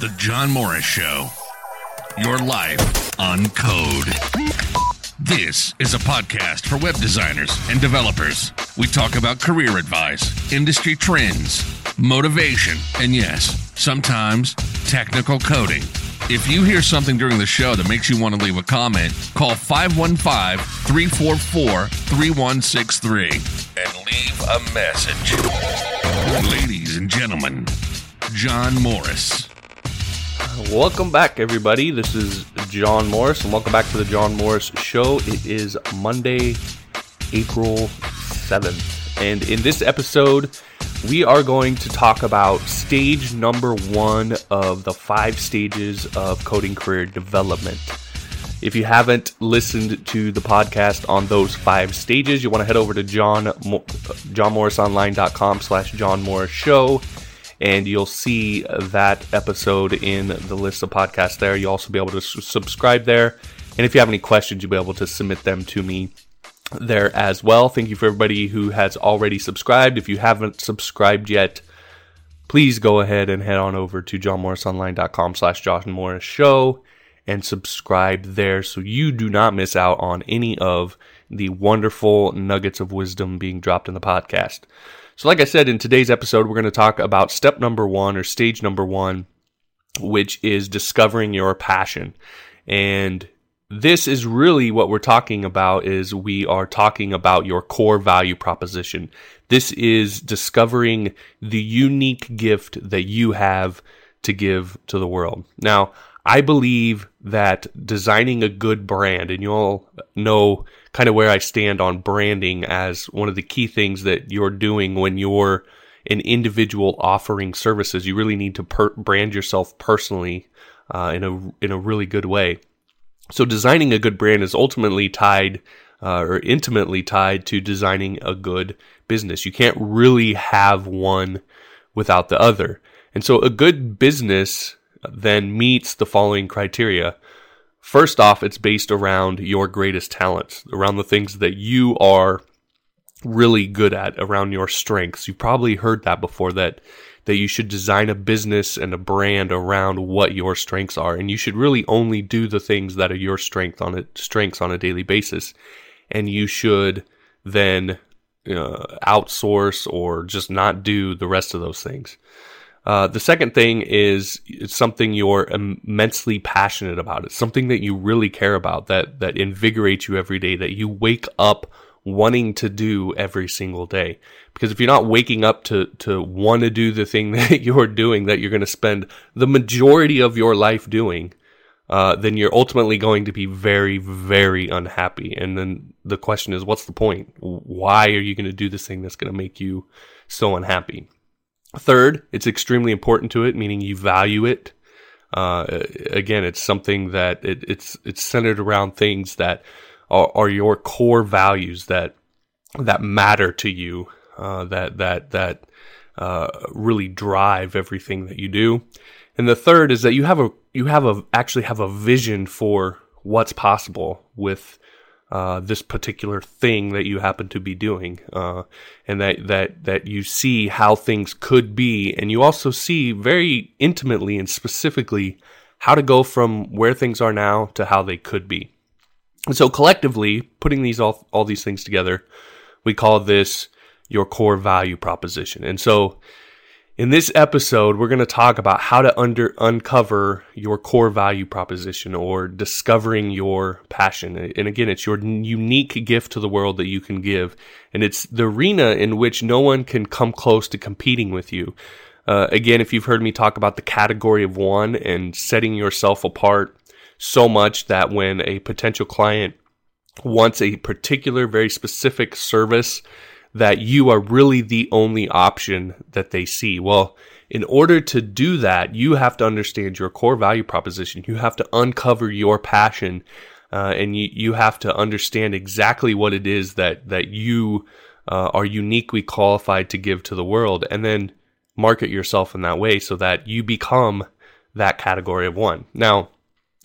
The John Morris Show. Your life on code. This is a podcast for web designers and developers. We talk about career advice, industry trends, motivation, and yes, sometimes technical coding. If you hear something during the show that makes you want to leave a comment, call 515 344 3163 and leave a message. Ladies and gentlemen, John Morris. Welcome back, everybody. This is John Morris, and welcome back to the John Morris Show. It is Monday, April 7th, and in this episode, we are going to talk about stage number one of the five stages of coding career development. If you haven't listened to the podcast on those five stages, you want to head over to John johnmorrisonline.com slash John Morris Show and you'll see that episode in the list of podcasts there. You'll also be able to subscribe there. And if you have any questions, you'll be able to submit them to me there as well. Thank you for everybody who has already subscribed. If you haven't subscribed yet, please go ahead and head on over to johnmorrisonline.com slash John Morris Show and subscribe there so you do not miss out on any of the wonderful nuggets of wisdom being dropped in the podcast. So, like I said, in today's episode, we're going to talk about step number one or stage number one, which is discovering your passion. And this is really what we're talking about is we are talking about your core value proposition. This is discovering the unique gift that you have to give to the world. Now, I believe that designing a good brand, and you all know kind of where I stand on branding as one of the key things that you're doing when you're an individual offering services. You really need to per- brand yourself personally uh, in a in a really good way. So designing a good brand is ultimately tied uh, or intimately tied to designing a good business. You can't really have one without the other. And so a good business then meets the following criteria. First off, it's based around your greatest talents, around the things that you are really good at, around your strengths. You've probably heard that before that that you should design a business and a brand around what your strengths are and you should really only do the things that are your strength on it strengths on a daily basis and you should then uh, outsource or just not do the rest of those things. Uh, the second thing is it's something you're immensely passionate about. It's something that you really care about that that invigorates you every day. That you wake up wanting to do every single day. Because if you're not waking up to to want to do the thing that you're doing, that you're going to spend the majority of your life doing, uh, then you're ultimately going to be very, very unhappy. And then the question is, what's the point? Why are you going to do this thing that's going to make you so unhappy? Third, it's extremely important to it, meaning you value it. Uh, again, it's something that it, it's it's centered around things that are, are, your core values that that matter to you, uh, that that that uh, really drive everything that you do. And the third is that you have a you have a actually have a vision for what's possible with uh, this particular thing that you happen to be doing, uh, and that that that you see how things could be, and you also see very intimately and specifically how to go from where things are now to how they could be. And so collectively, putting these all all these things together, we call this your core value proposition. And so in this episode, we're going to talk about how to under uncover your core value proposition or discovering your passion. And again, it's your unique gift to the world that you can give. And it's the arena in which no one can come close to competing with you. Uh, again, if you've heard me talk about the category of one and setting yourself apart so much that when a potential client wants a particular, very specific service, that you are really the only option that they see. Well, in order to do that, you have to understand your core value proposition. You have to uncover your passion, uh, and you, you have to understand exactly what it is that that you uh, are uniquely qualified to give to the world, and then market yourself in that way so that you become that category of one. Now,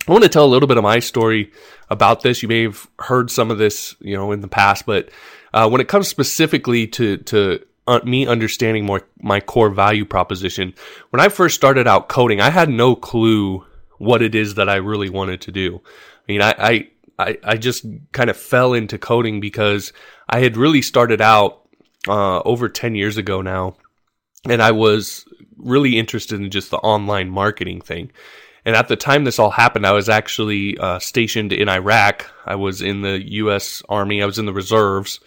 I want to tell a little bit of my story about this. You may have heard some of this, you know, in the past, but uh, when it comes specifically to to uh, me understanding more my core value proposition. When I first started out coding, I had no clue what it is that I really wanted to do. I mean, I, I, I, just kind of fell into coding because I had really started out uh, over 10 years ago now, and I was really interested in just the online marketing thing. And at the time this all happened, I was actually uh, stationed in Iraq. I was in the U.S. Army. I was in the reserves,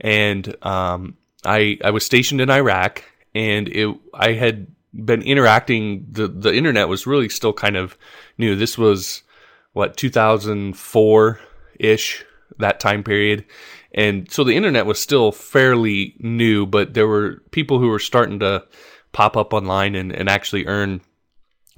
and um, I I was stationed in Iraq, and it I had been interacting. the The internet was really still kind of new. This was what 2004 ish that time period, and so the internet was still fairly new. But there were people who were starting to pop up online and, and actually earn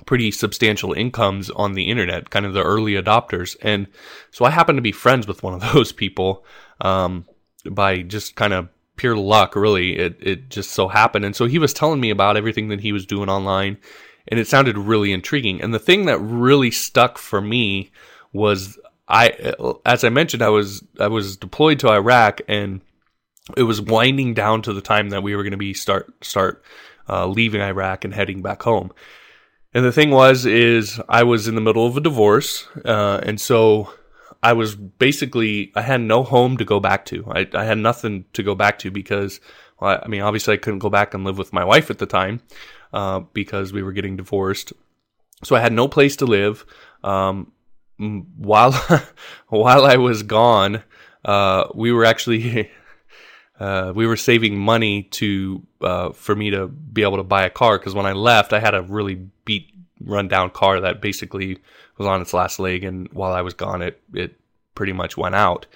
pretty substantial incomes on the internet, kind of the early adopters. And so I happened to be friends with one of those people um, by just kind of pure luck, really. It, it just so happened. And so he was telling me about everything that he was doing online, and it sounded really intriguing. And the thing that really stuck for me was I, as I mentioned, I was I was deployed to Iraq, and it was winding down to the time that we were going to be start start uh, leaving Iraq and heading back home. And the thing was, is I was in the middle of a divorce, uh, and so I was basically I had no home to go back to. I, I had nothing to go back to because, well, I mean, obviously I couldn't go back and live with my wife at the time uh, because we were getting divorced. So I had no place to live. Um, while while I was gone, uh, we were actually uh, we were saving money to uh, for me to be able to buy a car because when I left, I had a really beat, rundown car that basically was on its last leg, and while I was gone, it it pretty much went out.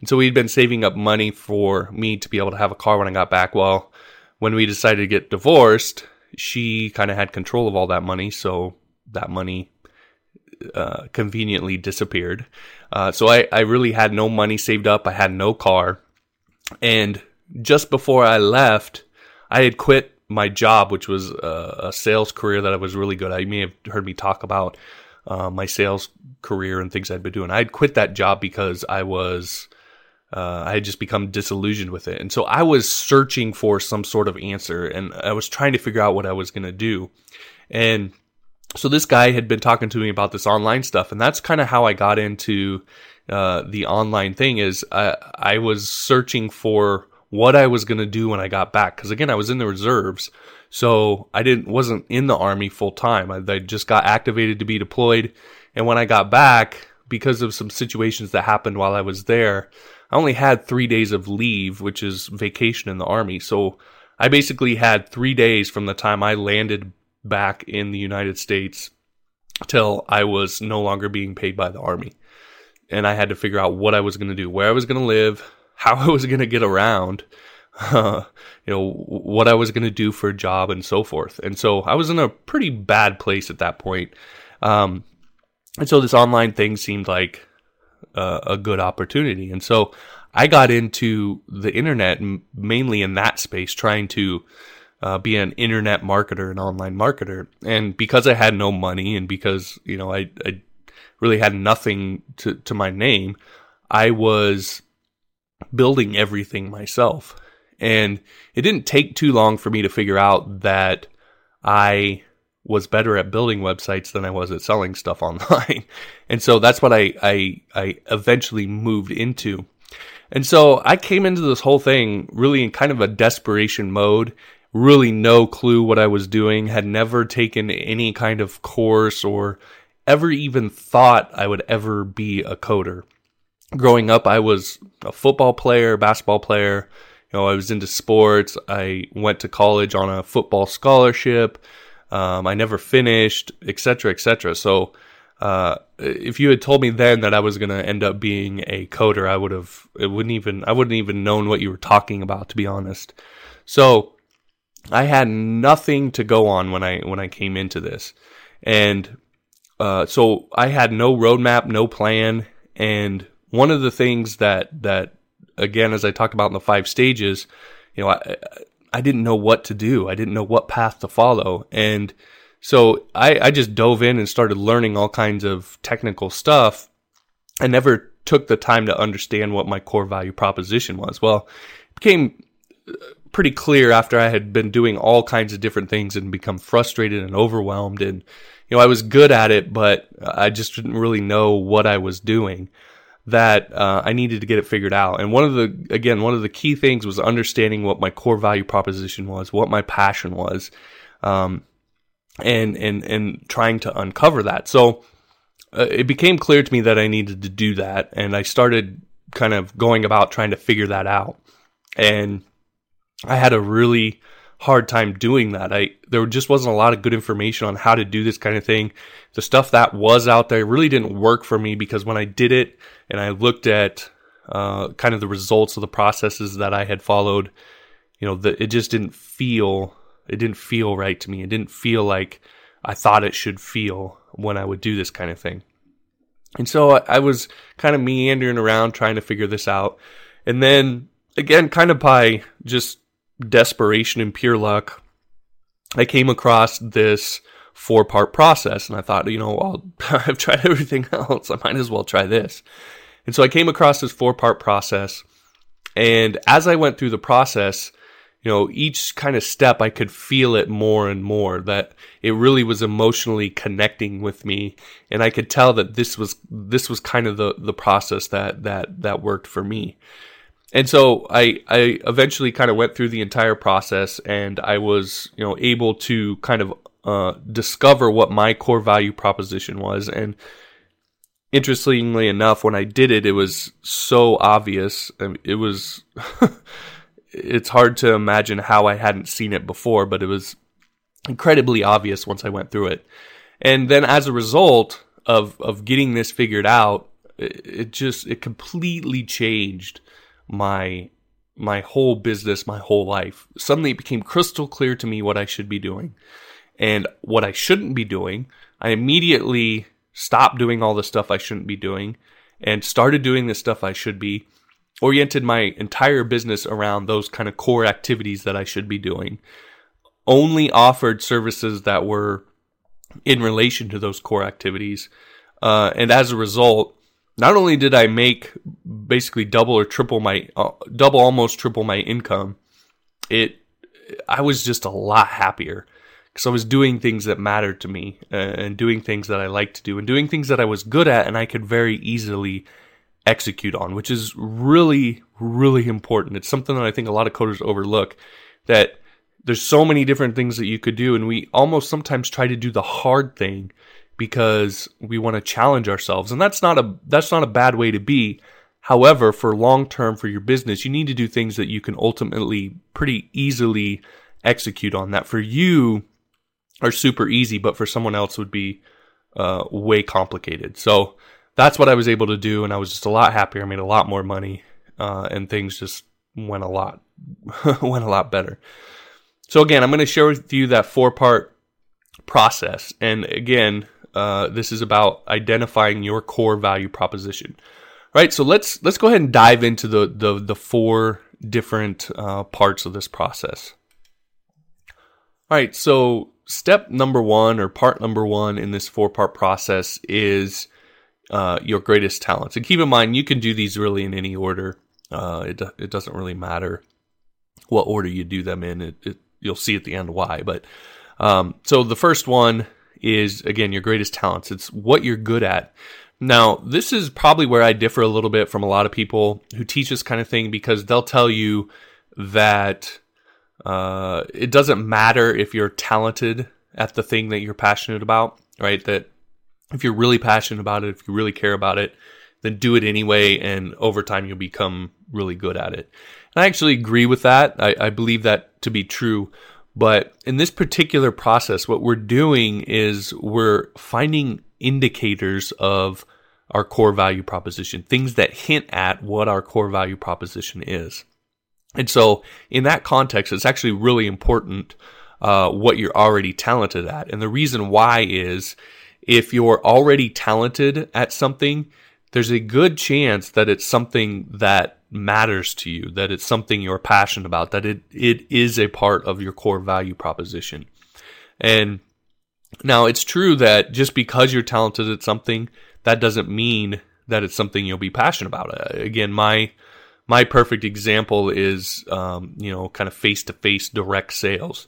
And so we'd been saving up money for me to be able to have a car when I got back. Well, when we decided to get divorced, she kind of had control of all that money, so that money uh, conveniently disappeared. Uh, so I, I really had no money saved up. I had no car. And just before I left, I had quit my job, which was a, a sales career that I was really good at. You may have heard me talk about uh, my sales career and things I'd been doing. I had quit that job because I was, uh, I had just become disillusioned with it. And so I was searching for some sort of answer and I was trying to figure out what I was going to do. And so this guy had been talking to me about this online stuff. And that's kind of how I got into uh, the online thing is I, I was searching for what I was going to do when I got back. Cause again, I was in the reserves. So I didn't, wasn't in the army full time. I, I just got activated to be deployed. And when I got back, because of some situations that happened while I was there, I only had three days of leave, which is vacation in the army. So I basically had three days from the time I landed back in the United States till I was no longer being paid by the army and I had to figure out what I was going to do, where I was going to live, how I was going to get around, uh, you know, what I was going to do for a job and so forth. And so I was in a pretty bad place at that point. Um, and so this online thing seemed like uh, a good opportunity. And so I got into the internet mainly in that space, trying to uh, be an internet marketer, an online marketer. And because I had no money and because, you know, I, I really had nothing to, to my name. I was building everything myself. And it didn't take too long for me to figure out that I was better at building websites than I was at selling stuff online. and so that's what I, I, I eventually moved into. And so I came into this whole thing really in kind of a desperation mode, really no clue what I was doing, had never taken any kind of course or ever even thought I would ever be a coder. Growing up, I was a football player, basketball player. You know, I was into sports. I went to college on a football scholarship. Um, I never finished, etc., etc. So, uh, if you had told me then that I was going to end up being a coder, I would have. It wouldn't even. I wouldn't even known what you were talking about, to be honest. So, I had nothing to go on when I when I came into this, and uh, so I had no roadmap, no plan, and one of the things that that again, as I talked about in the five stages, you know, I I didn't know what to do. I didn't know what path to follow, and so I, I just dove in and started learning all kinds of technical stuff. I never took the time to understand what my core value proposition was. Well, it became uh, pretty clear after I had been doing all kinds of different things and become frustrated and overwhelmed. And, you know, I was good at it, but I just didn't really know what I was doing that uh, I needed to get it figured out. And one of the, again, one of the key things was understanding what my core value proposition was, what my passion was, um, and, and, and trying to uncover that. So, uh, it became clear to me that I needed to do that. And I started kind of going about trying to figure that out. And I had a really hard time doing that. I there just wasn't a lot of good information on how to do this kind of thing. The stuff that was out there really didn't work for me because when I did it and I looked at uh, kind of the results of the processes that I had followed, you know, the, it just didn't feel it didn't feel right to me. It didn't feel like I thought it should feel when I would do this kind of thing. And so I, I was kind of meandering around trying to figure this out. And then again, kind of by just desperation and pure luck, I came across this four part process and I thought, you know, I'll, I've tried everything else. I might as well try this. And so I came across this four part process. And as I went through the process, you know, each kind of step I could feel it more and more that it really was emotionally connecting with me. And I could tell that this was, this was kind of the, the process that, that, that worked for me. And so I, I eventually kind of went through the entire process and I was, you know, able to kind of, uh, discover what my core value proposition was. And interestingly enough, when I did it, it was so obvious. It was, it's hard to imagine how I hadn't seen it before, but it was incredibly obvious once I went through it. And then as a result of of getting this figured out, it, it just it completely changed my my whole business, my whole life. Suddenly it became crystal clear to me what I should be doing and what I shouldn't be doing. I immediately stopped doing all the stuff I shouldn't be doing and started doing the stuff I should be oriented my entire business around those kind of core activities that I should be doing. Only offered services that were in relation to those core activities. Uh, and as a result, not only did I make basically double or triple my, uh, double almost triple my income, it, I was just a lot happier because I was doing things that mattered to me uh, and doing things that I liked to do and doing things that I was good at and I could very easily execute on, which is really, really important. It's something that I think a lot of coders overlook that there's so many different things that you could do. And we almost sometimes try to do the hard thing because we want to challenge ourselves. And that's not a, that's not a bad way to be. However, for long term for your business, you need to do things that you can ultimately pretty easily execute on that for you are super easy, but for someone else would be uh, way complicated. So that's what I was able to do, and I was just a lot happier. I made a lot more money, uh, and things just went a lot went a lot better. So again, I'm going to share with you that four part process, and again, uh, this is about identifying your core value proposition. Right. So let's let's go ahead and dive into the the, the four different uh, parts of this process. All right. So step number one or part number one in this four part process is uh, your greatest talents. And keep in mind, you can do these really in any order. Uh, it it doesn't really matter what order you do them in. It, it you'll see at the end why. But um, so the first one is again your greatest talents. It's what you're good at. Now, this is probably where I differ a little bit from a lot of people who teach this kind of thing because they'll tell you that uh, it doesn't matter if you're talented at the thing that you're passionate about, right? That if you're really passionate about it, if you really care about it, then do it anyway, and over time you'll become really good at it. And I actually agree with that. I, I believe that to be true. But in this particular process, what we're doing is we're finding indicators of our core value proposition, things that hint at what our core value proposition is. And so, in that context, it's actually really important uh, what you're already talented at. And the reason why is if you're already talented at something, there's a good chance that it's something that matters to you, that it's something you're passionate about, that it, it is a part of your core value proposition. And now it's true that just because you're talented at something, that doesn't mean that it's something you'll be passionate about. Uh, again, my my perfect example is, um, you know, kind of face to face direct sales.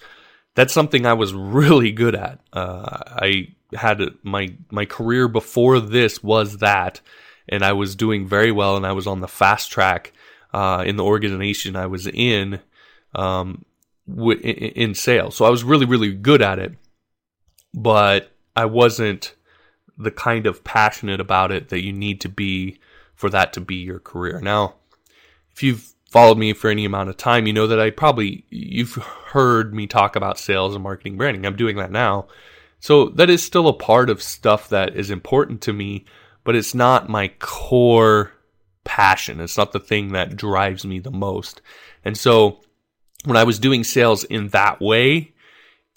That's something I was really good at. Uh, I had my my career before this was that, and I was doing very well, and I was on the fast track uh, in the organization I was in um, w- in sales. So I was really really good at it, but I wasn't the kind of passionate about it that you need to be for that to be your career. Now, if you've followed me for any amount of time, you know that I probably you've heard me talk about sales and marketing branding. I'm doing that now. So that is still a part of stuff that is important to me, but it's not my core passion. It's not the thing that drives me the most. And so when I was doing sales in that way,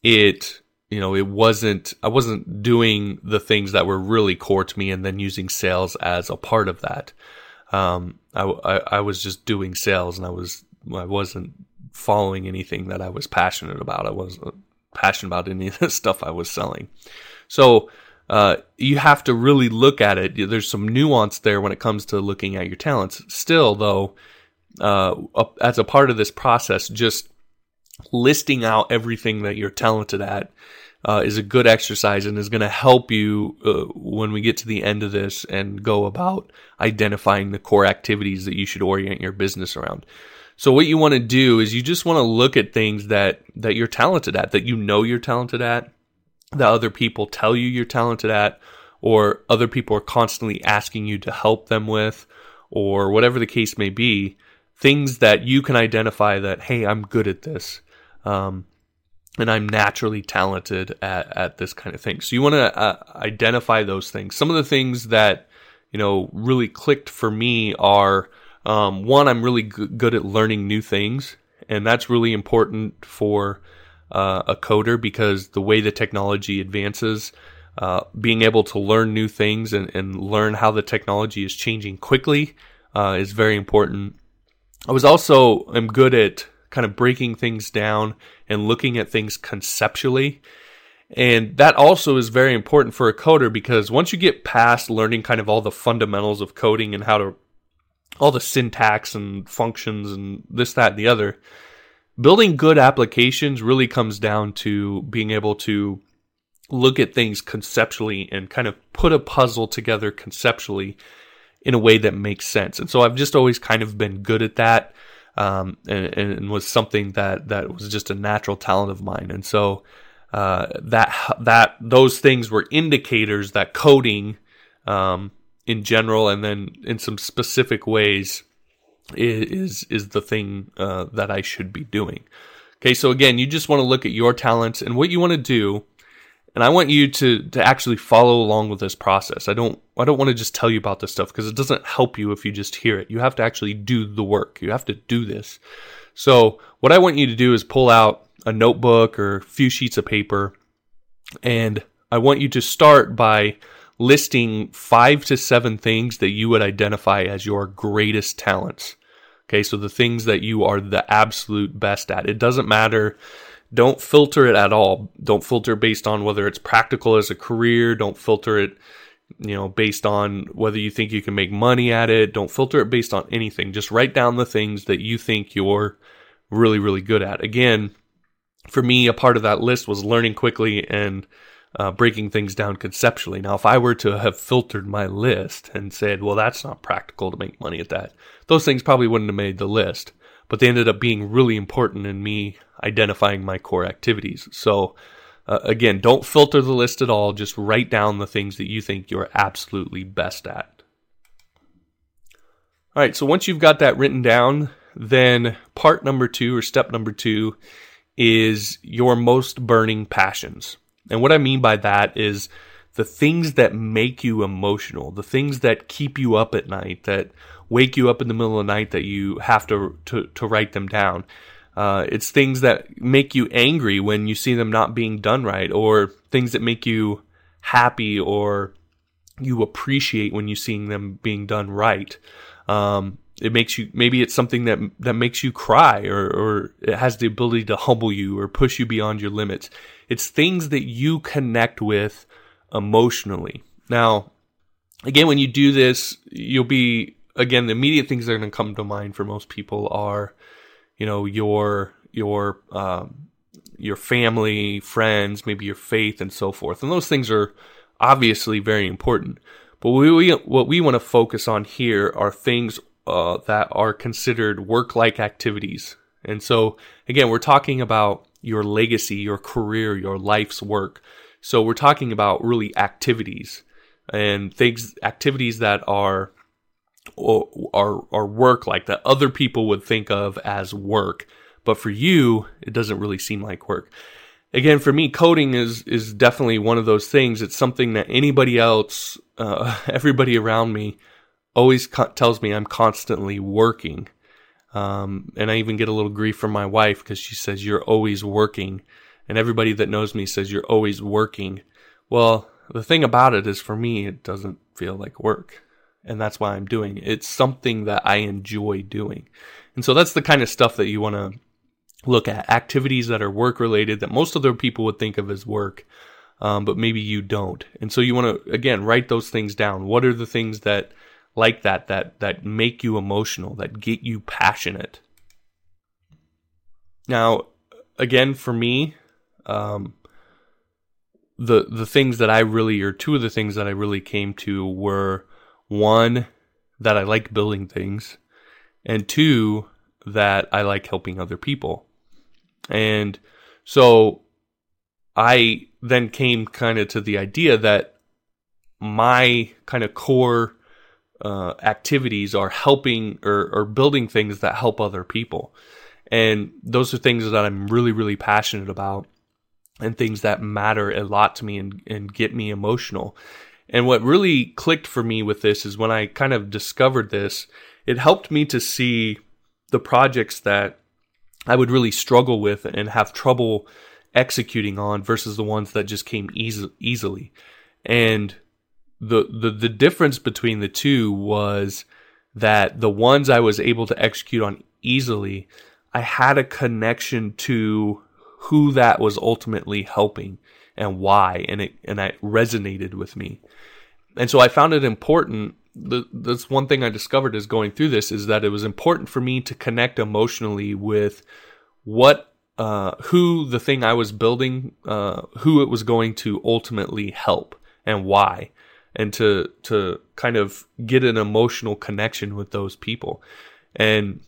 it you know, it wasn't, I wasn't doing the things that were really core to me and then using sales as a part of that. Um, I, I, I was just doing sales and I was, I wasn't following anything that I was passionate about. I wasn't passionate about any of the stuff I was selling. So, uh, you have to really look at it. There's some nuance there when it comes to looking at your talents. Still, though, uh, as a part of this process, just listing out everything that you're talented at uh, is a good exercise and is going to help you uh, when we get to the end of this and go about identifying the core activities that you should orient your business around. So what you want to do is you just want to look at things that that you're talented at, that you know you're talented at, that other people tell you you're talented at, or other people are constantly asking you to help them with, or whatever the case may be. Things that you can identify that hey, I'm good at this. Um, and I'm naturally talented at, at this kind of thing. So you want to uh, identify those things. Some of the things that, you know, really clicked for me are um, one, I'm really g- good at learning new things. And that's really important for uh, a coder because the way the technology advances, uh, being able to learn new things and, and, learn how the technology is changing quickly uh, is very important. I was also am good at kind of breaking things down and looking at things conceptually. And that also is very important for a coder because once you get past learning kind of all the fundamentals of coding and how to, all the syntax and functions and this, that, and the other, building good applications really comes down to being able to look at things conceptually and kind of put a puzzle together conceptually in a way that makes sense. And so I've just always kind of been good at that um, and, and, was something that that was just a natural talent of mine. And so uh, that that those things were indicators that coding um, in general, and then in some specific ways, is is the thing uh, that I should be doing. Okay, so again, you just want to look at your talents and what you want to do and I want you to to actually follow along with this process. I don't I don't want to just tell you about this stuff because it doesn't help you if you just hear it. You have to actually do the work. You have to do this. So, what I want you to do is pull out a notebook or a few sheets of paper and I want you to start by listing 5 to 7 things that you would identify as your greatest talents. Okay, so the things that you are the absolute best at. It doesn't matter don't filter it at all. Don't filter based on whether it's practical as a career. Don't filter it, you know, based on whether you think you can make money at it. Don't filter it based on anything. Just write down the things that you think you're really, really good at. Again, for me, a part of that list was learning quickly and uh, breaking things down conceptually. Now, if I were to have filtered my list and said, well, that's not practical to make money at that, those things probably wouldn't have made the list but they ended up being really important in me identifying my core activities. So, uh, again, don't filter the list at all. Just write down the things that you think you're absolutely best at. All right, so once you've got that written down, then part number two or step number two is your most burning passions. And what I mean by that is the things that make you emotional, the things that keep you up at night, that wake you up in the middle of the night that you have to to, to write them down. Uh, it's things that make you angry when you see them not being done right, or things that make you happy or you appreciate when you seeing them being done right. Um, it makes you maybe it's something that that makes you cry or or it has the ability to humble you or push you beyond your limits. It's things that you connect with emotionally. Now, again, when you do this, you'll be again, the immediate things that are going to come to mind for most people are, you know, your your um, your family, friends, maybe your faith, and so forth. And those things are obviously very important. But what we, what we want to focus on here are things uh, that are considered work like activities. And so, again, we're talking about your legacy, your career, your life's work. So, we're talking about really activities and things, activities that are are are work like that other people would think of as work. But for you it doesn't really seem like work. Again for me coding is is definitely one of those things. It's something that anybody else uh, everybody around me always co- tells me i'm constantly working um, and i even get a little grief from my wife because she says you're always working and everybody that knows me says you're always working well the thing about it is for me it doesn't feel like work and that's why i'm doing it. it's something that i enjoy doing and so that's the kind of stuff that you want to look at activities that are work related that most other people would think of as work, um, but maybe you don't. And so you want to again write those things down. What are the things that like that that that make you emotional, that get you passionate? Now, again, for me, um, the the things that I really, or two of the things that I really came to were one that I like building things, and two that I like helping other people. And so I then came kind of to the idea that my kind of core uh, activities are helping or, or building things that help other people. And those are things that I'm really, really passionate about and things that matter a lot to me and, and get me emotional. And what really clicked for me with this is when I kind of discovered this, it helped me to see the projects that I would really struggle with and have trouble executing on versus the ones that just came easy, easily. And the, the the difference between the two was that the ones I was able to execute on easily, I had a connection to who that was ultimately helping and why, and it and it resonated with me. And so I found it important the, that's one thing I discovered is going through this is that it was important for me to connect emotionally with what uh, who the thing I was building, uh, who it was going to ultimately help and why, and to to kind of get an emotional connection with those people. And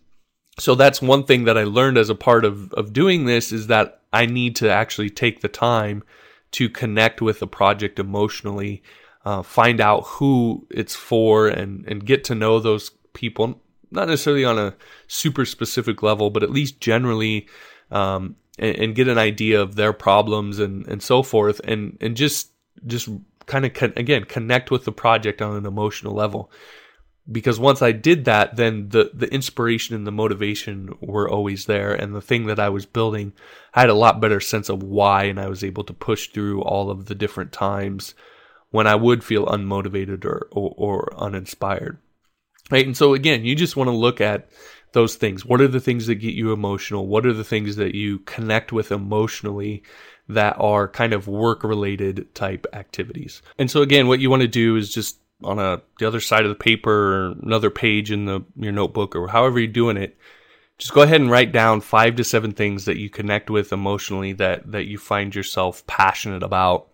so that's one thing that I learned as a part of of doing this is that I need to actually take the time to connect with the project emotionally uh, find out who it's for and, and get to know those people, not necessarily on a super specific level, but at least generally, um, and, and, get an idea of their problems and, and so forth. And, and just, just kind of, con- again, connect with the project on an emotional level. Because once I did that, then the, the inspiration and the motivation were always there. And the thing that I was building, I had a lot better sense of why, and I was able to push through all of the different times when I would feel unmotivated or, or, or uninspired. Right. And so again, you just want to look at those things. What are the things that get you emotional? What are the things that you connect with emotionally that are kind of work related type activities? And so again, what you want to do is just on a the other side of the paper or another page in the your notebook or however you're doing it, just go ahead and write down five to seven things that you connect with emotionally that that you find yourself passionate about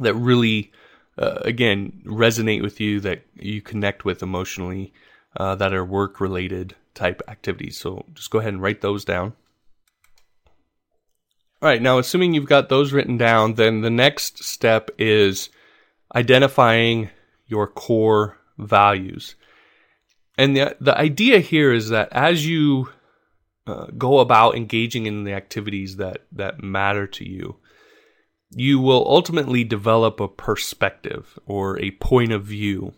that really uh, again resonate with you that you connect with emotionally uh, that are work related type activities. So just go ahead and write those down. All right, now assuming you've got those written down, then the next step is identifying your core values. And the the idea here is that as you uh, go about engaging in the activities that that matter to you, you will ultimately develop a perspective or a point of view.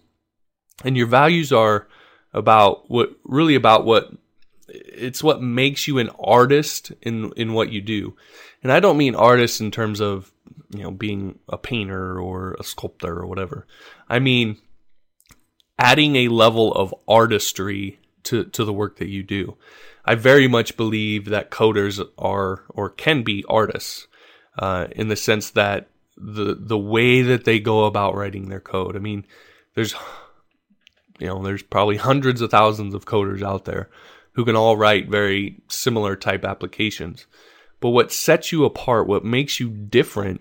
And your values are about what really about what it's what makes you an artist in in what you do. And I don't mean artist in terms of, you know, being a painter or a sculptor or whatever. I mean adding a level of artistry to to the work that you do. I very much believe that coders are or can be artists uh, in the sense that the the way that they go about writing their code. I mean, there's you know, there's probably hundreds of thousands of coders out there who can all write very similar type applications. But what sets you apart, what makes you different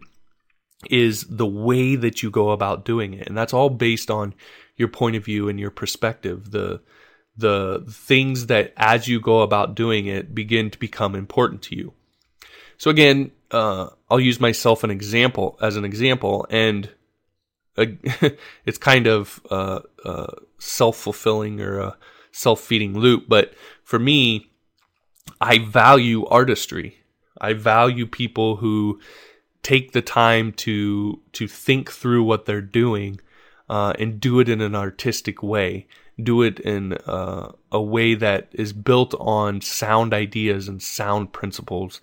is the way that you go about doing it. And that's all based on your point of view and your perspective. The the things that as you go about doing it begin to become important to you. So again, uh, I'll use myself an example as an example, and it's kind of uh self fulfilling or a self feeding loop. But for me, I value artistry. I value people who take the time to to think through what they're doing uh, and do it in an artistic way. Do it in uh, a way that is built on sound ideas and sound principles,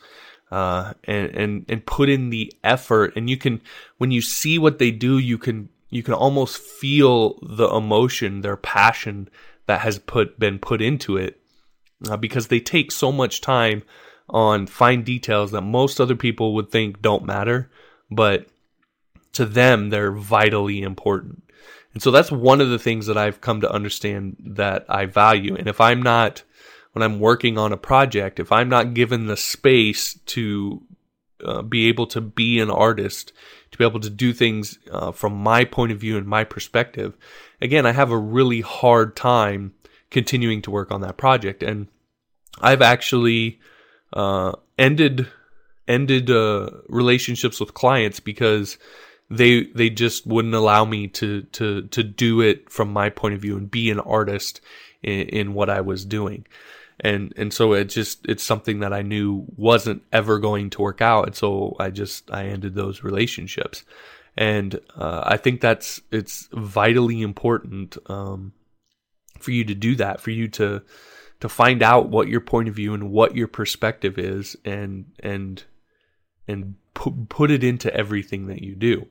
uh, and and and put in the effort. And you can, when you see what they do, you can you can almost feel the emotion, their passion that has put been put into it, uh, because they take so much time on fine details that most other people would think don't matter, but to them, they're vitally important. And so that's one of the things that I've come to understand that I value. And if I'm not, when I'm working on a project, if I'm not given the space to uh, be able to be an artist, to be able to do things uh, from my point of view and my perspective, again, I have a really hard time continuing to work on that project. And I've actually uh, ended ended uh, relationships with clients because they they just wouldn't allow me to to to do it from my point of view and be an artist in, in what I was doing. And and so it just it's something that I knew wasn't ever going to work out, and so I just I ended those relationships, and uh, I think that's it's vitally important um, for you to do that, for you to to find out what your point of view and what your perspective is and and and put, put it into everything that you do.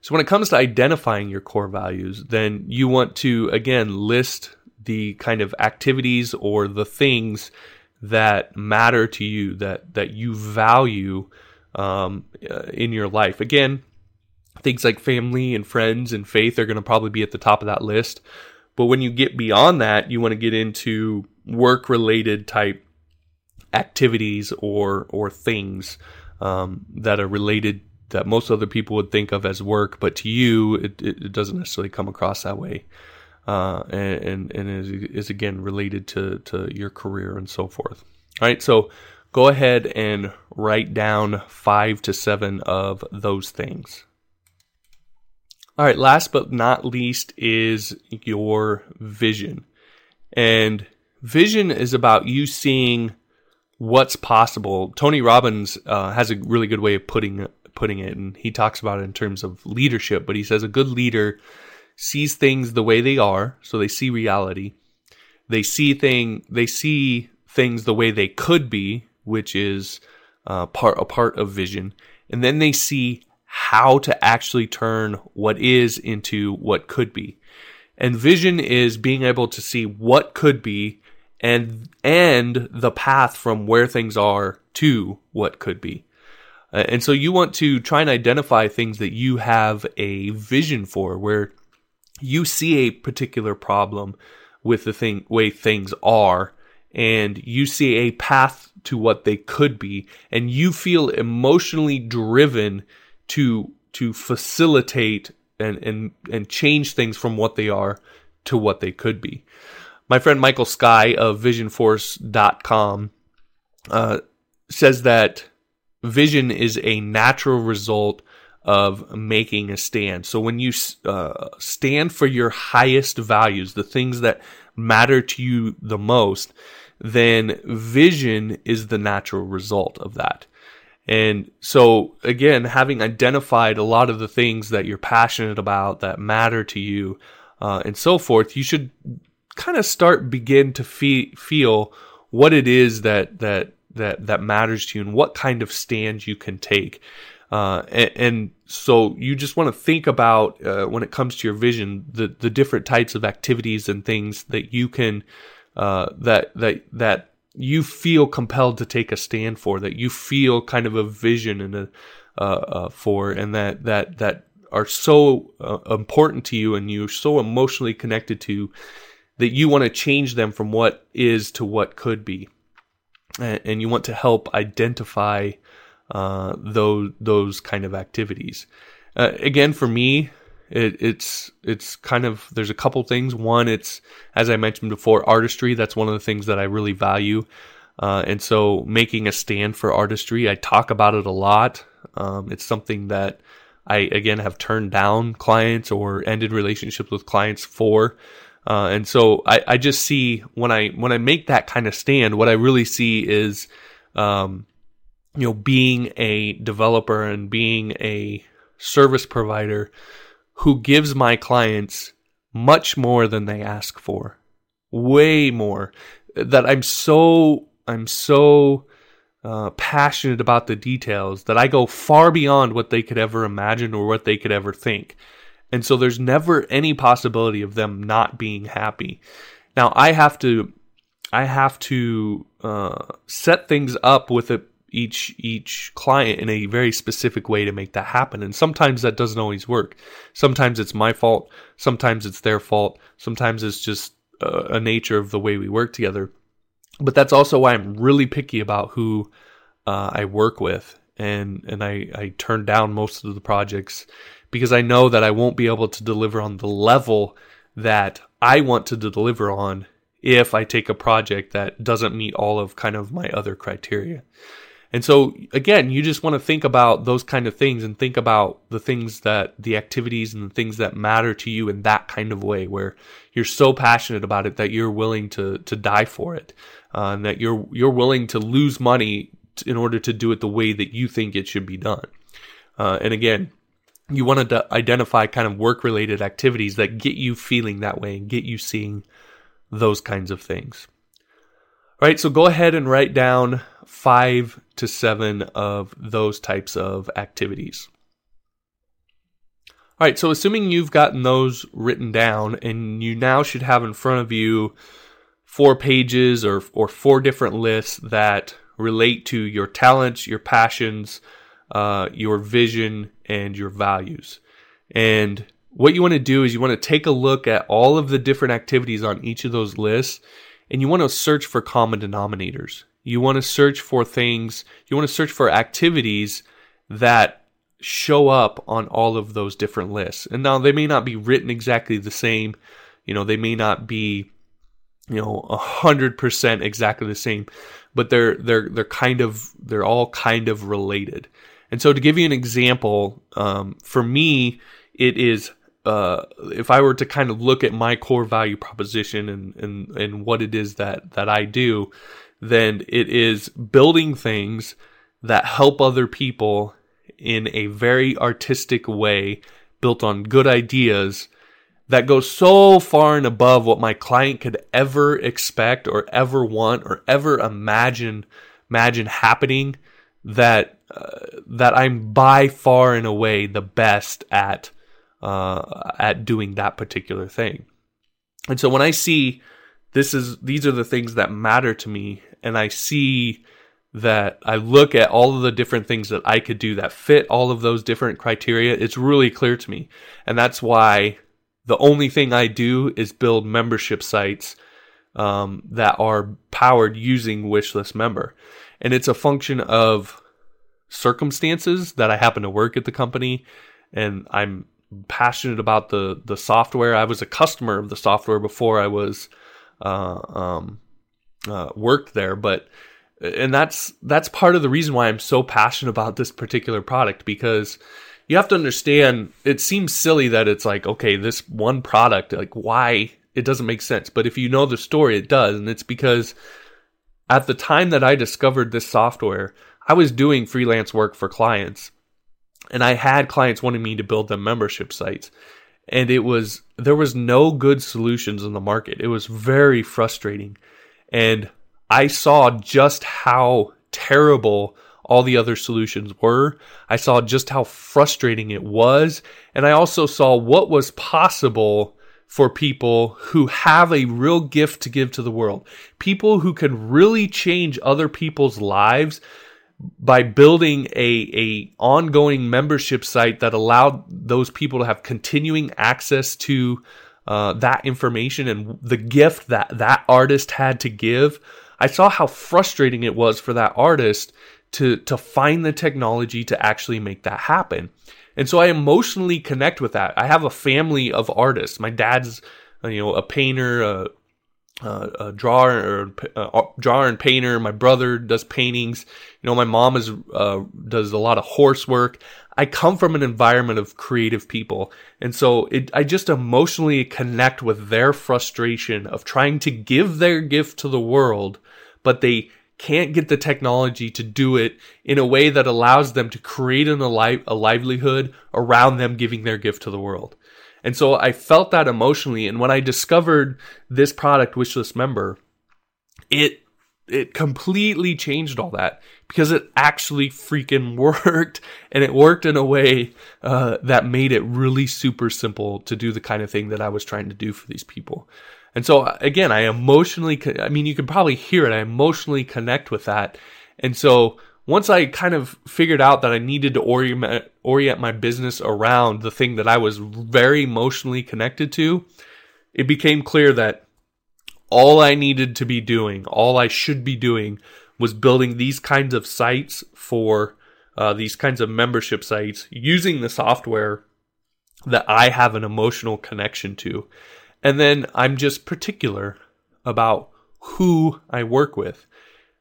So when it comes to identifying your core values, then you want to again list the kind of activities or the things that matter to you that that you value um, uh, in your life. Again, things like family and friends and faith are going to probably be at the top of that list. But when you get beyond that, you want to get into work related type activities or or things um, that are related that most other people would think of as work, but to you it, it doesn't necessarily come across that way, uh, and, and, is, is again related to to your career and so forth. All right, so go ahead and write down five to seven of those things. All right, last but not least is your vision. And Vision is about you seeing what's possible. Tony Robbins uh, has a really good way of putting putting it, and he talks about it in terms of leadership. But he says a good leader sees things the way they are, so they see reality. They see thing they see things the way they could be, which is uh, part a part of vision, and then they see how to actually turn what is into what could be. And vision is being able to see what could be and and the path from where things are to what could be. Uh, and so you want to try and identify things that you have a vision for where you see a particular problem with the thing way things are and you see a path to what they could be and you feel emotionally driven to to facilitate and and and change things from what they are to what they could be. My friend Michael Sky of visionforce.com uh, says that vision is a natural result of making a stand. So when you uh, stand for your highest values, the things that matter to you the most, then vision is the natural result of that. And so again, having identified a lot of the things that you're passionate about that matter to you, uh, and so forth, you should kind of start begin to fe- feel what it is that that that that matters to you and what kind of stand you can take. Uh, and, and, so you just want to think about uh, when it comes to your vision the the different types of activities and things that you can uh, that that that you feel compelled to take a stand for that you feel kind of a vision and a uh, uh, for and that that that are so uh, important to you and you're so emotionally connected to that you want to change them from what is to what could be. And, and you want to help identify uh, those those kind of activities. Uh, again for me it, it's it's kind of there's a couple things. One it's as i mentioned before artistry. That's one of the things that i really value. Uh, and so making a stand for artistry i talk about it a lot. Um, it's something that I again have turned down clients or ended relationships with clients for. Uh, and so I, I just see when I when I make that kind of stand, what I really see is, um, you know, being a developer and being a service provider who gives my clients much more than they ask for, way more. That I'm so I'm so uh, passionate about the details that I go far beyond what they could ever imagine or what they could ever think. And so there's never any possibility of them not being happy. Now I have to, I have to uh, set things up with a, each each client in a very specific way to make that happen. And sometimes that doesn't always work. Sometimes it's my fault. Sometimes it's their fault. Sometimes it's just uh, a nature of the way we work together. But that's also why I'm really picky about who uh, I work with, and and I I turn down most of the projects because I know that I won't be able to deliver on the level that I want to deliver on if I take a project that doesn't meet all of kind of my other criteria. And so again, you just want to think about those kind of things and think about the things that the activities and the things that matter to you in that kind of way where you're so passionate about it that you're willing to to die for it. Uh, and that you're you're willing to lose money in order to do it the way that you think it should be done. Uh, and again, you want to identify kind of work related activities that get you feeling that way and get you seeing those kinds of things. All right, so go ahead and write down five to seven of those types of activities. All right, so assuming you've gotten those written down and you now should have in front of you four pages or, or four different lists that relate to your talents, your passions, uh, your vision, and your values. And what you want to do is you want to take a look at all of the different activities on each of those lists and you want to search for common denominators. You want to search for things, you want to search for activities that show up on all of those different lists. And now they may not be written exactly the same, you know, they may not be you know a hundred percent exactly the same but they're they're they're kind of they're all kind of related and so to give you an example um, for me it is uh, if I were to kind of look at my core value proposition and, and, and what it is that, that I do, then it is building things that help other people in a very artistic way, built on good ideas that go so far and above what my client could ever expect or ever want or ever imagine imagine happening that uh, that I'm by far and away the best at uh, at doing that particular thing. And so when I see this is these are the things that matter to me, and I see that I look at all of the different things that I could do that fit all of those different criteria, it's really clear to me. And that's why the only thing I do is build membership sites um, that are powered using Wishlist Member. And it's a function of circumstances that I happen to work at the company and I'm passionate about the the software. I was a customer of the software before I was uh, um, uh, worked there, but and that's that's part of the reason why I'm so passionate about this particular product because you have to understand it seems silly that it's like okay this one product like why it doesn't make sense but if you know the story it does and it's because at the time that I discovered this software I was doing freelance work for clients and I had clients wanting me to build them membership sites. And it was, there was no good solutions in the market. It was very frustrating. And I saw just how terrible all the other solutions were. I saw just how frustrating it was. And I also saw what was possible for people who have a real gift to give to the world. People who can really change other people's lives by building a, a ongoing membership site that allowed those people to have continuing access to uh, that information and the gift that that artist had to give, I saw how frustrating it was for that artist to to find the technology to actually make that happen. And so I emotionally connect with that. I have a family of artists. My dad's, uh, you know, a painter, a, a, a drawer, or a uh, drawer and painter. My brother does paintings. You know, my mom is uh, does a lot of horse work. I come from an environment of creative people, and so it, I just emotionally connect with their frustration of trying to give their gift to the world, but they can't get the technology to do it in a way that allows them to create an, a, li- a livelihood around them giving their gift to the world. And so I felt that emotionally. And when I discovered this product, Wishlist Member, it it completely changed all that because it actually freaking worked and it worked in a way uh, that made it really super simple to do the kind of thing that I was trying to do for these people. And so again, I emotionally, I mean, you can probably hear it. I emotionally connect with that. And so once I kind of figured out that I needed to orient, orient my business around the thing that I was very emotionally connected to, it became clear that all I needed to be doing, all I should be doing was building these kinds of sites for uh, these kinds of membership sites using the software that I have an emotional connection to. And then I'm just particular about who I work with.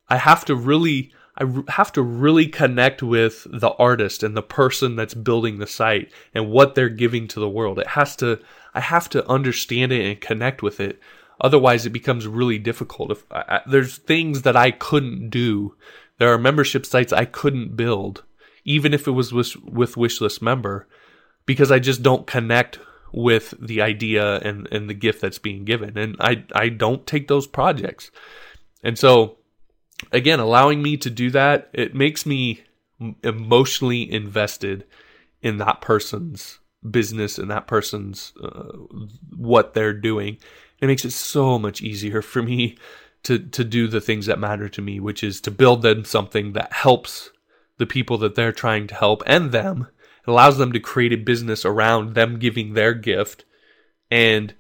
I have to really I have to really connect with the artist and the person that's building the site and what they're giving to the world. It has to I have to understand it and connect with it. Otherwise, it becomes really difficult. If I, there's things that I couldn't do, there are membership sites I couldn't build, even if it was with, with Wishlist Member, because I just don't connect with the idea and, and the gift that's being given. And I, I don't take those projects. And so, again, allowing me to do that, it makes me emotionally invested in that person's business and that person's uh, what they're doing. It makes it so much easier for me to to do the things that matter to me, which is to build them something that helps the people that they're trying to help and them it allows them to create a business around them giving their gift and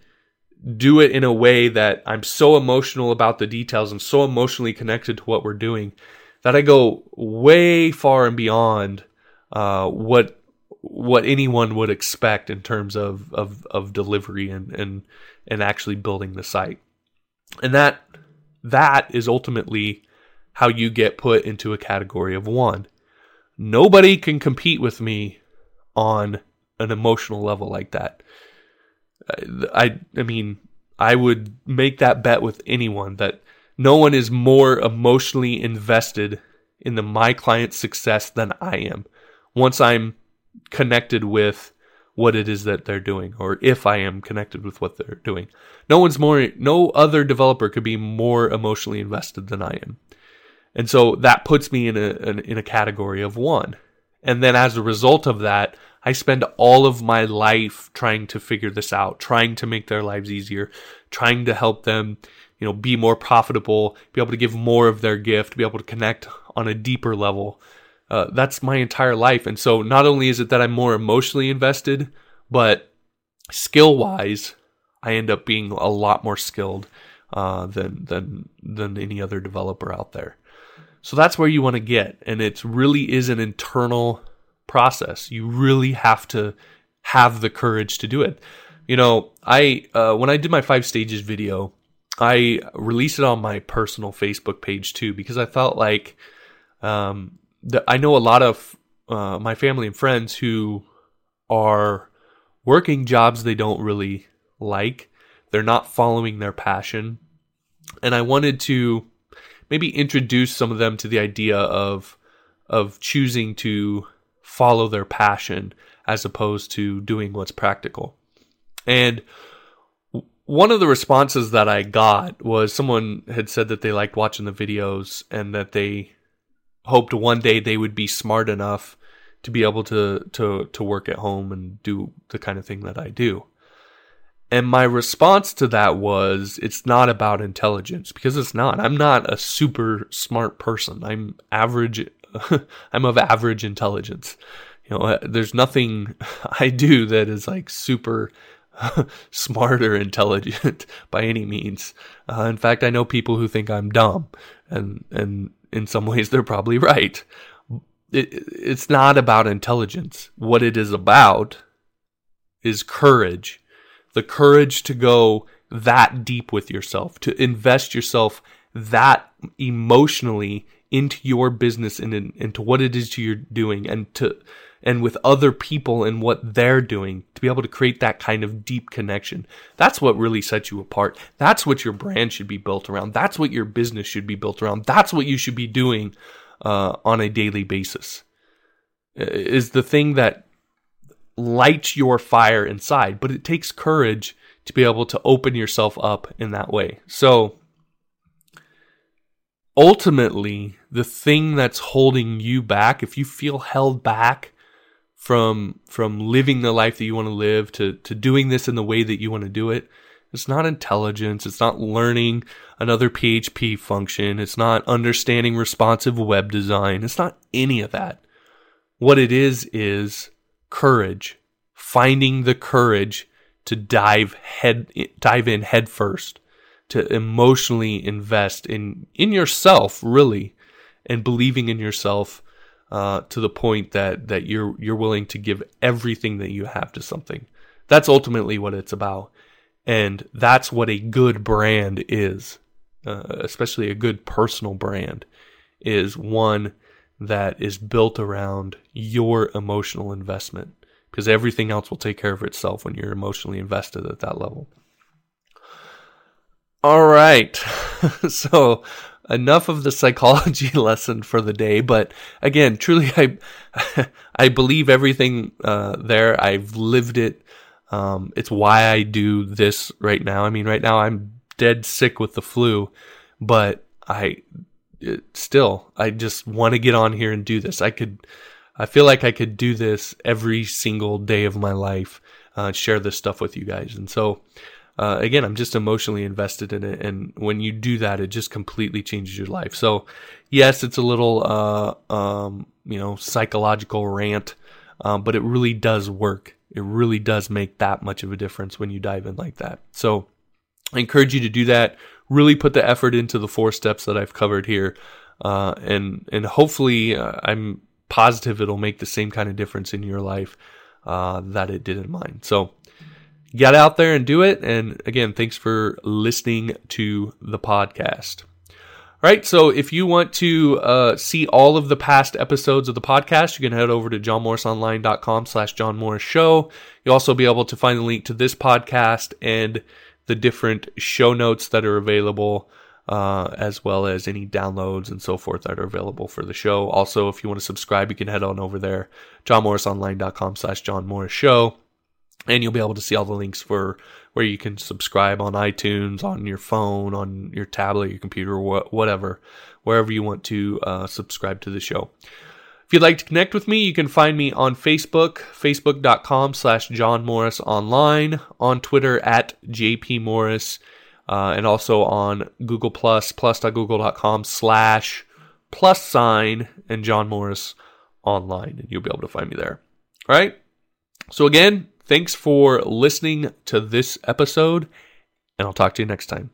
do it in a way that I'm so emotional about the details. I'm so emotionally connected to what we're doing that I go way far and beyond uh, what what anyone would expect in terms of of, of delivery and, and and actually building the site. And that that is ultimately how you get put into a category of one. Nobody can compete with me on an emotional level like that. I I mean, I would make that bet with anyone that no one is more emotionally invested in the my client's success than I am. Once I'm connected with what it is that they're doing or if I am connected with what they're doing. No one's more no other developer could be more emotionally invested than I am. And so that puts me in a in a category of 1. And then as a result of that, I spend all of my life trying to figure this out, trying to make their lives easier, trying to help them, you know, be more profitable, be able to give more of their gift, be able to connect on a deeper level. Uh, that's my entire life. And so not only is it that I'm more emotionally invested, but skill wise, I end up being a lot more skilled uh, than than than any other developer out there. So that's where you want to get. And it really is an internal process. You really have to have the courage to do it. You know, I, uh, when I did my five stages video, I released it on my personal Facebook page too, because I felt like, um, that I know a lot of, uh, my family and friends who are working jobs they don't really like. They're not following their passion. And I wanted to maybe introduce some of them to the idea of of choosing to follow their passion as opposed to doing what's practical. And one of the responses that I got was someone had said that they liked watching the videos and that they hoped one day they would be smart enough to be able to to to work at home and do the kind of thing that I do. And my response to that was it's not about intelligence because it's not. I'm not a super smart person. I'm average I'm of average intelligence. You know, there's nothing I do that is like super smart or intelligent by any means. Uh, in fact, I know people who think I'm dumb, and and in some ways they're probably right. It, it's not about intelligence. What it is about is courage. The courage to go that deep with yourself, to invest yourself that emotionally into your business and in, into what it is you're doing and to and with other people and what they're doing to be able to create that kind of deep connection. That's what really sets you apart. That's what your brand should be built around. That's what your business should be built around. That's what you should be doing uh, on a daily basis. Is the thing that lights your fire inside, but it takes courage to be able to open yourself up in that way. So ultimately, the thing that's holding you back, if you feel held back from from living the life that you want to live to to doing this in the way that you want to do it, it's not intelligence, it's not learning another PHP function, it's not understanding responsive web design, it's not any of that. What it is is courage, finding the courage to dive head dive in head first, to emotionally invest in in yourself, really, and believing in yourself uh, to the point that that you're you're willing to give everything that you have to something. That's ultimately what it's about, and that's what a good brand is, uh, especially a good personal brand, is one that is built around your emotional investment because everything else will take care of itself when you're emotionally invested at that level. All right. so enough of the psychology lesson for the day, but again, truly I I believe everything uh, there. I've lived it. Um, it's why I do this right now. I mean, right now I'm dead sick with the flu, but I it, still I just want to get on here and do this. I could I feel like I could do this every single day of my life, uh, share this stuff with you guys. And so, uh, again, I'm just emotionally invested in it. And when you do that, it just completely changes your life. So, yes, it's a little, uh, um, you know, psychological rant, um, but it really does work. It really does make that much of a difference when you dive in like that. So, I encourage you to do that. Really put the effort into the four steps that I've covered here. Uh, and and hopefully uh, I'm positive it'll make the same kind of difference in your life uh, that it did in mine. So get out there and do it. And again, thanks for listening to the podcast. All right, so if you want to uh, see all of the past episodes of the podcast, you can head over to johnmorrisonline.com slash John Morris Show. You'll also be able to find the link to this podcast and the different show notes that are available uh, as well as any downloads and so forth that are available for the show. Also, if you want to subscribe, you can head on over there, johnmorrisonline.com slash John Morris Show, and you'll be able to see all the links for where you can subscribe on iTunes, on your phone, on your tablet, your computer, whatever, wherever you want to uh, subscribe to the show. If you'd like to connect with me, you can find me on Facebook, facebook.com slash John Morris Online, on Twitter at JP Morris, uh, and also on Google Plus, plus.google.com slash plus sign and John Morris online, and you'll be able to find me there. All right. So again, thanks for listening to this episode, and I'll talk to you next time.